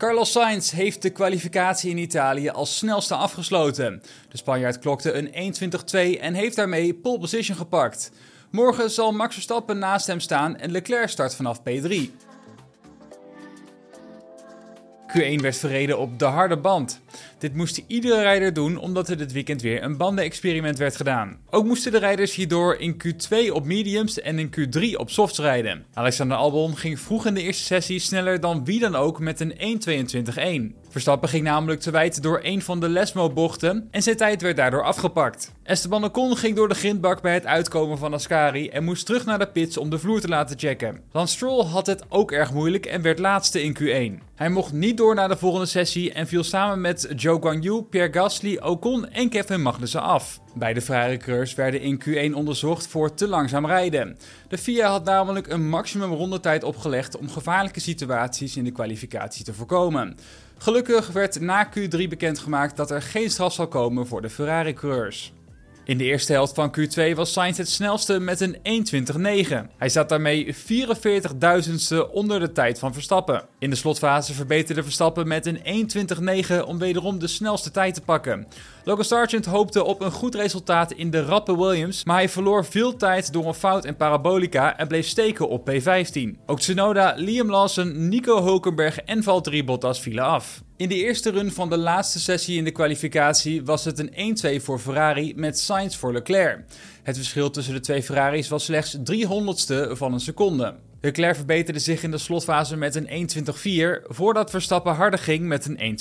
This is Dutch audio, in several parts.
Carlos Sainz heeft de kwalificatie in Italië als snelste afgesloten. De Spanjaard klokte een 1.20.2 en heeft daarmee pole position gepakt. Morgen zal Max Verstappen naast hem staan en Leclerc start vanaf P3. Q1 werd verreden op de harde band. Dit moest iedere rijder doen omdat er dit weekend weer een bandenexperiment werd gedaan. Ook moesten de rijders hierdoor in Q2 op mediums en in Q3 op softs rijden. Alexander Albon ging vroeg in de eerste sessie sneller dan wie dan ook met een 1.22.1. Verstappen ging namelijk te wijd door een van de Lesmo-bochten en zijn tijd werd daardoor afgepakt. Esteban Ocon ging door de grindbak bij het uitkomen van Ascari en moest terug naar de pits om de vloer te laten checken. Lance Stroll had het ook erg moeilijk en werd laatste in Q1. Hij mocht niet door naar de volgende sessie en viel samen met Joe Guanyu, Pierre Gasly, Ocon en Kevin Magnussen af. Beide Ferrari-coureurs werden in Q1 onderzocht voor te langzaam rijden. De FIA had namelijk een maximum rondetijd opgelegd om gevaarlijke situaties in de kwalificatie te voorkomen. Gelukkig werd na Q3 bekendgemaakt dat er geen straf zal komen voor de Ferrari-coureurs. In de eerste helft van Q2 was Sainz het snelste met een 1.20.9. Hij zat daarmee 44.000ste onder de tijd van Verstappen. In de slotfase verbeterde Verstappen met een 1.20.9 om wederom de snelste tijd te pakken. Logan Sargent hoopte op een goed resultaat in de rappe Williams, maar hij verloor veel tijd door een fout in parabolica en bleef steken op P15. Ook Tsunoda, Liam Lawson, Nico Hulkenberg en Valtteri Bottas vielen af. In de eerste run van de laatste sessie in de kwalificatie was het een 1-2 voor Ferrari met Sainz voor Leclerc. Het verschil tussen de twee Ferraris was slechts 300ste van een seconde. Leclerc verbeterde zich in de slotfase met een 1.20.4 voordat Verstappen harder ging met een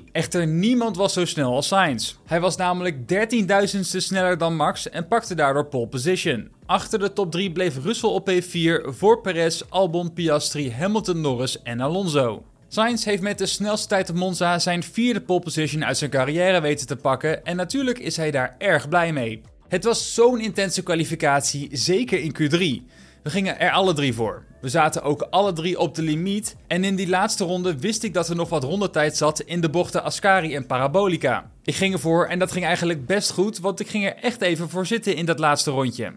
1.20.3. Echter niemand was zo snel als Sainz. Hij was namelijk 13.000ste sneller dan Max en pakte daardoor pole position. Achter de top 3 bleef Russell op P4 voor Perez, Albon, Piastri, Hamilton, Norris en Alonso. Sainz heeft met de snelste tijd op Monza zijn vierde pole position uit zijn carrière weten te pakken en natuurlijk is hij daar erg blij mee. Het was zo'n intense kwalificatie, zeker in Q3. We gingen er alle drie voor. We zaten ook alle drie op de limiet. En in die laatste ronde wist ik dat er nog wat rondetijd zat in de bochten Ascari en Parabolica. Ik ging ervoor en dat ging eigenlijk best goed, want ik ging er echt even voor zitten in dat laatste rondje.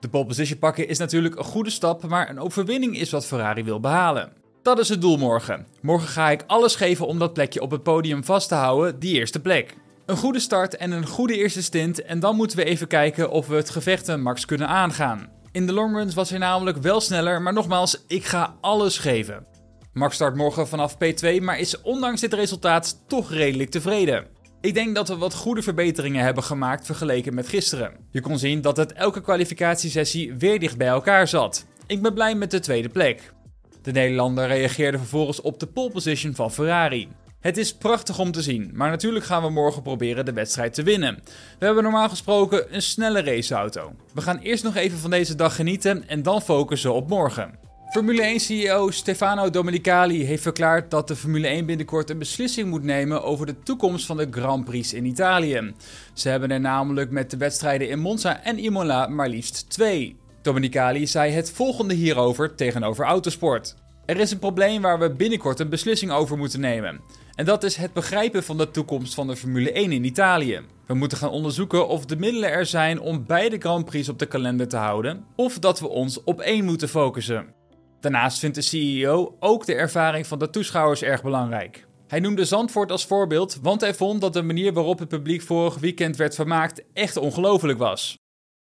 De pole position pakken is natuurlijk een goede stap, maar een overwinning is wat Ferrari wil behalen. Dat is het doel morgen. Morgen ga ik alles geven om dat plekje op het podium vast te houden, die eerste plek. Een goede start en een goede eerste stint en dan moeten we even kijken of we het gevecht Max kunnen aangaan. In de longruns was hij namelijk wel sneller, maar nogmaals, ik ga alles geven. Max start morgen vanaf P2, maar is ondanks dit resultaat toch redelijk tevreden. Ik denk dat we wat goede verbeteringen hebben gemaakt vergeleken met gisteren. Je kon zien dat het elke kwalificatiesessie weer dicht bij elkaar zat. Ik ben blij met de tweede plek. De Nederlander reageerde vervolgens op de pole position van Ferrari. Het is prachtig om te zien, maar natuurlijk gaan we morgen proberen de wedstrijd te winnen. We hebben normaal gesproken een snelle raceauto. We gaan eerst nog even van deze dag genieten en dan focussen op morgen. Formule 1-CEO Stefano Domenicali heeft verklaard dat de Formule 1 binnenkort een beslissing moet nemen over de toekomst van de Grand Prix in Italië. Ze hebben er namelijk met de wedstrijden in Monza en Imola maar liefst twee. Domenicali zei het volgende hierover tegenover Autosport. Er is een probleem waar we binnenkort een beslissing over moeten nemen. En dat is het begrijpen van de toekomst van de Formule 1 in Italië. We moeten gaan onderzoeken of de middelen er zijn om beide Grand Prix op de kalender te houden, of dat we ons op één moeten focussen. Daarnaast vindt de CEO ook de ervaring van de toeschouwers erg belangrijk. Hij noemde Zandvoort als voorbeeld, want hij vond dat de manier waarop het publiek vorig weekend werd vermaakt echt ongelooflijk was.